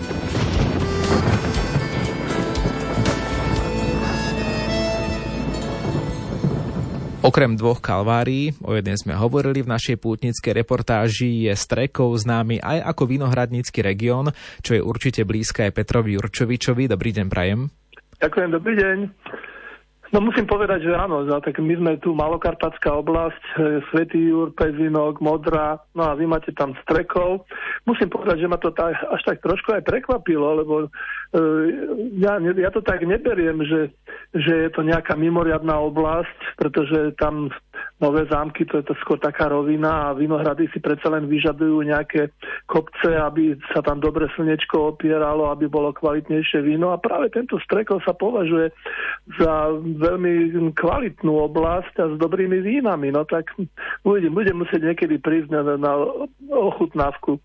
Okrem dvoch kalvárií, o jednej sme hovorili v našej pútnickej reportáži, je Strekov známy aj ako vinohradnícky región, čo je určite blízke aj Petrovi Jurčovičovi. Dobrý deň, Prajem. Ďakujem, dobrý deň. No musím povedať, že áno, no, tak my sme tu Malokarpatská oblasť, e, Svetý Jur, Pezinok, Modra, no a vy máte tam strekov. Musím povedať, že ma to tak, až tak trošku aj prekvapilo, lebo e, ja, ja to tak neberiem, že, že je to nejaká mimoriadná oblasť, pretože tam nové zámky, to je to skôr taká rovina a vinohrady si predsa len vyžadujú nejaké kopce, aby sa tam dobre slnečko opieralo, aby bolo kvalitnejšie víno a práve tento strekov sa považuje za veľmi kvalitnú oblasť a s dobrými vínami. No tak uvidím, budem musieť niekedy prísť na, na ochutnávku.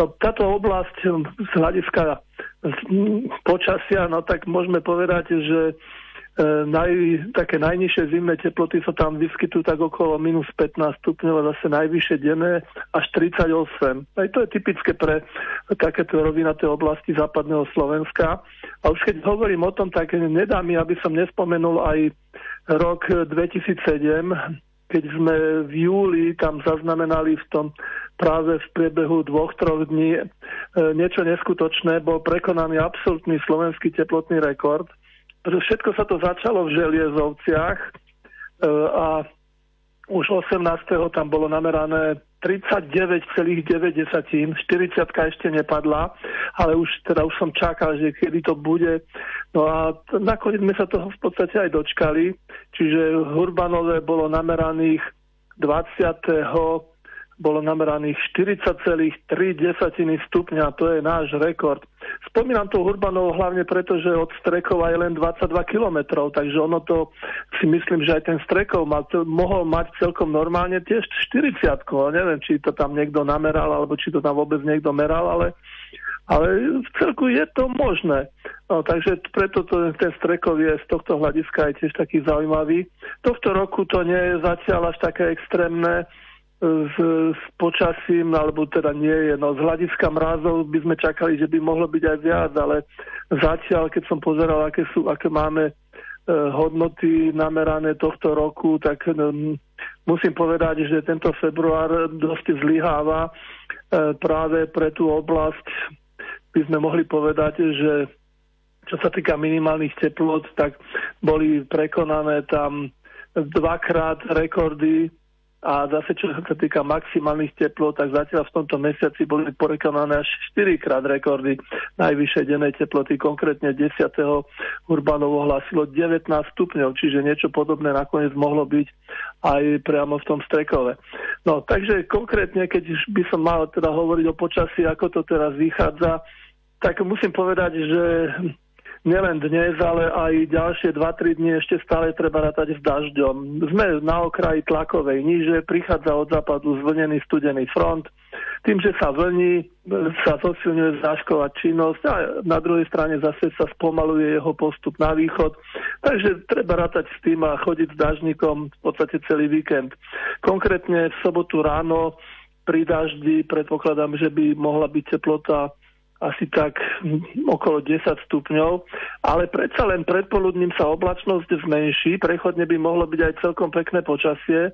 No, táto oblasť z hľadiska počasia, no tak môžeme povedať, že naj, také najnižšie zimné teploty sa tam vyskytujú tak okolo minus 15 stupňov a zase najvyššie denné až 38. Aj to je typické pre takéto rovinaté oblasti západného Slovenska. A už keď hovorím o tom, tak nedá mi, aby som nespomenul aj rok 2007, keď sme v júli tam zaznamenali v tom práve v priebehu dvoch, troch dní e, niečo neskutočné, bol prekonaný absolútny slovenský teplotný rekord všetko sa to začalo v Želiezovciach e, a už 18. tam bolo namerané 39,9, 40 ešte nepadla, ale už teda už som čakal, že kedy to bude. No a nakoniec sme sa toho v podstate aj dočkali, čiže Hurbanové bolo nameraných 20 bolo nameraných 40,3 stupňa, to je náš rekord. Spomínam to Urbanov hlavne preto, že od Strekova je len 22 kilometrov, takže ono to si myslím, že aj ten Strekov mal, mohol mať celkom normálne tiež 40 neviem, či to tam niekto nameral, alebo či to tam vôbec niekto meral, ale ale v celku je to možné. No, takže preto to, ten strekov je z tohto hľadiska aj tiež taký zaujímavý. Tohto roku to nie je zatiaľ až také extrémne s, s počasím, alebo teda nie je. No z hľadiska mrazov by sme čakali, že by mohlo byť aj viac, ale zatiaľ, keď som pozeral, aké, sú, aké máme e, hodnoty namerané tohto roku, tak e, musím povedať, že tento február dosť zlyháva e, práve pre tú oblasť. By sme mohli povedať, že čo sa týka minimálnych teplot, tak boli prekonané tam dvakrát rekordy a zase, čo sa týka maximálnych teplot, tak zatiaľ v tomto mesiaci boli porekonané až 4 krát rekordy najvyššej dennej teploty. Konkrétne 10. Urbanovo hlásilo 19 stupňov, čiže niečo podobné nakoniec mohlo byť aj priamo v tom Strekove. No, takže konkrétne, keď by som mal teda hovoriť o počasí, ako to teraz vychádza, tak musím povedať, že nielen dnes, ale aj ďalšie 2-3 dni ešte stále treba rátať s dažďom. Sme na okraji tlakovej níže, prichádza od západu zvlnený studený front. Tým, že sa vlní, sa zosilňuje zášková činnosť a na druhej strane zase sa spomaluje jeho postup na východ. Takže treba rátať s tým a chodiť s dažníkom v podstate celý víkend. Konkrétne v sobotu ráno pri daždi predpokladám, že by mohla byť teplota asi tak okolo 10 stupňov, ale predsa len predpoludním sa oblačnosť zmenší, prechodne by mohlo byť aj celkom pekné počasie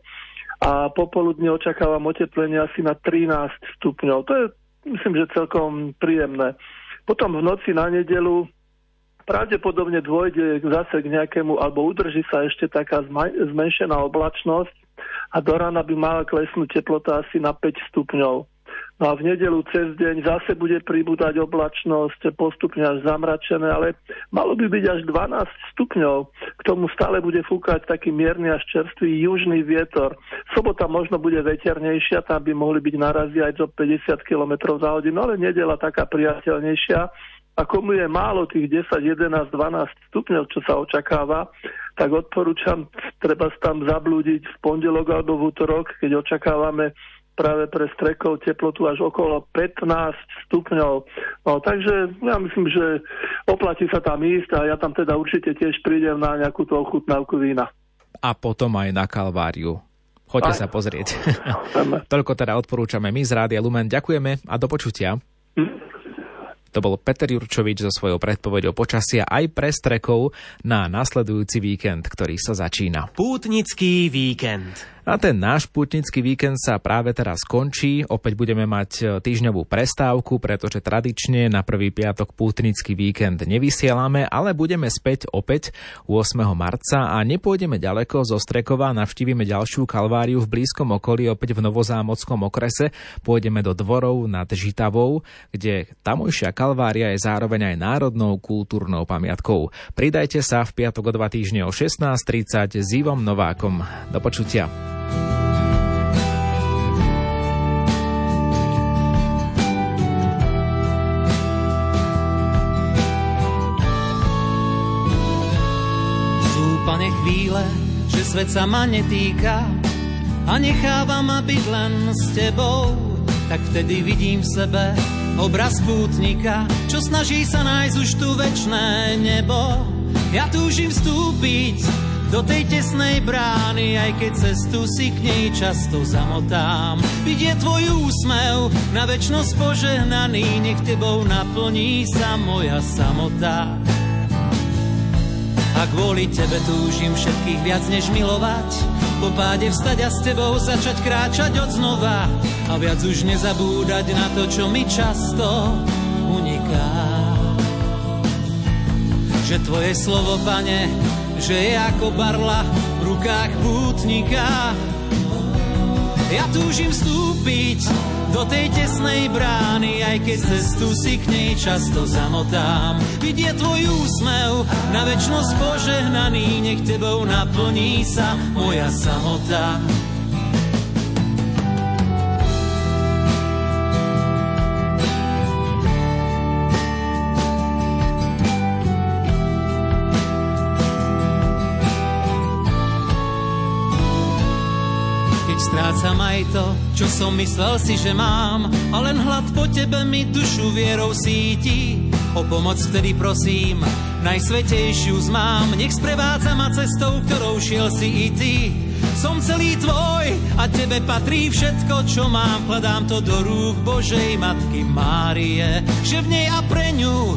a popoludne očakávam oteplenie asi na 13 stupňov. To je, myslím, že celkom príjemné. Potom v noci na nedelu pravdepodobne dôjde zase k nejakému, alebo udrží sa ešte taká zmenšená oblačnosť a do rána by mala klesnúť teplota asi na 5 stupňov. No a v nedelu cez deň zase bude pribúdať oblačnosť, postupne až zamračené, ale malo by byť až 12 stupňov. K tomu stále bude fúkať taký mierny až čerstvý južný vietor. Sobota možno bude veternejšia, tam by mohli byť narazí aj do 50 km za hodinu, ale nedela taká priateľnejšia. A komu je málo tých 10, 11, 12 stupňov, čo sa očakáva, tak odporúčam, treba tam zablúdiť v pondelok alebo v útorok, keď očakávame práve pre strekov teplotu až okolo 15 stupňov. No, takže ja myslím, že oplatí sa tam ísť a ja tam teda určite tiež prídem na nejakú tú ochutnávku vína. A potom aj na Kalváriu. Choďte aj. sa pozrieť. Toľko teda odporúčame my z Rádia Lumen. Ďakujeme a do počutia. Hm. To bol Peter Jurčovič so svojou predpovedou počasia aj pre strekov na nasledujúci víkend, ktorý sa začína. Pútnický víkend. A ten náš putnický víkend sa práve teraz končí. Opäť budeme mať e, týždňovú prestávku, pretože tradične na prvý piatok putnický víkend nevysielame, ale budeme späť opäť 8. marca a nepôjdeme ďaleko zo Strekova, navštívime ďalšiu kalváriu v blízkom okolí, opäť v Novozámockom okrese. Pôjdeme do dvorov nad Žitavou, kde tamojšia kalvária je zároveň aj národnou kultúrnou pamiatkou. Pridajte sa v piatok o dva týždne o 16.30 s Ivom Novákom. Do počutia. Že svet sa ma netýka a necháva ma byť len s tebou, tak vtedy vidím v sebe obraz pútnika, čo snaží sa nájsť už tu večné nebo. Ja túžim vstúpiť do tej tesnej brány, aj keď cestu si k nej často zamotám. Vidie tvoj úsmev, na večnosť požehnaný, nech tebou naplní sa moja samota. A kvôli tebe túžim všetkých viac než milovať. Po páde vstať a s tebou začať kráčať od znova. A viac už nezabúdať na to, čo mi často uniká. Že tvoje slovo, pane, že je ako barla v rukách pútnika. Ja túžim vstúpiť do tej tesnej brány, aj keď cestu si k nej často zamotám. Vidie tvoj úsmev, na väčnosť požehnaný, nech tebou naplní sa moja samota. Strácam aj to, čo som myslel si, že mám A len hlad po tebe mi dušu vierou síti. O pomoc vtedy prosím, najsvetejšiu zmám. Nech sprevádza ma cestou, ktorou šiel si i ty. Som celý tvoj a tebe patrí všetko, čo mám. Kladám to do rúk Božej Matky Márie Že v nej a pre ňu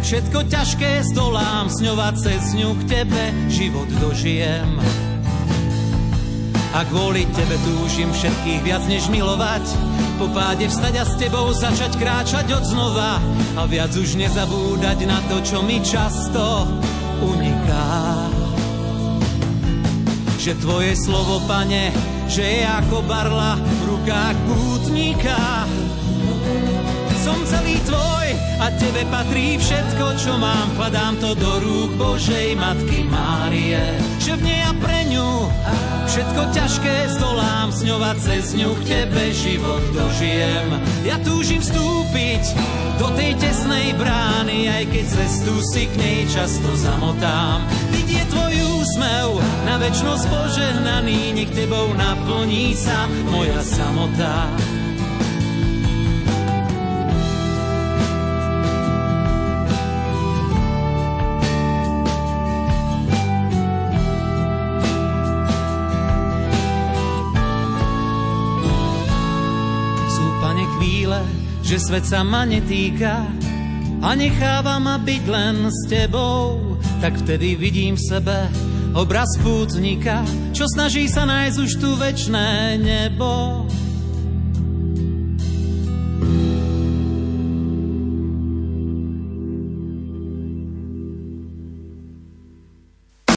všetko ťažké stolám Sňovať cez ňu k tebe život dožijem a kvôli tebe túžim všetkých viac než milovať. Po páde vstať a s tebou začať kráčať od znova a viac už nezabúdať na to, čo mi často uniká. Že tvoje slovo, pane, že je ako barla v rukách pútnika. Som celý tvoj a tebe patrí všetko, čo mám. Kladám to do rúk Božej Matky Márie, že v nej a pre ňu všetko ťažké stolám, sňovať cez ňu k tebe život dožijem. Ja túžim vstúpiť do tej tesnej brány, aj keď cestu si k nej často zamotám. Vidie tvoj úsmev, na väčnosť požehnaný, nech tebou naplní sa moja samota. Že svet sa ma netýka a necháva ma byť len s tebou, tak vtedy vidím v sebe obraz pútnika, čo snaží sa nájsť už tu večné nebo.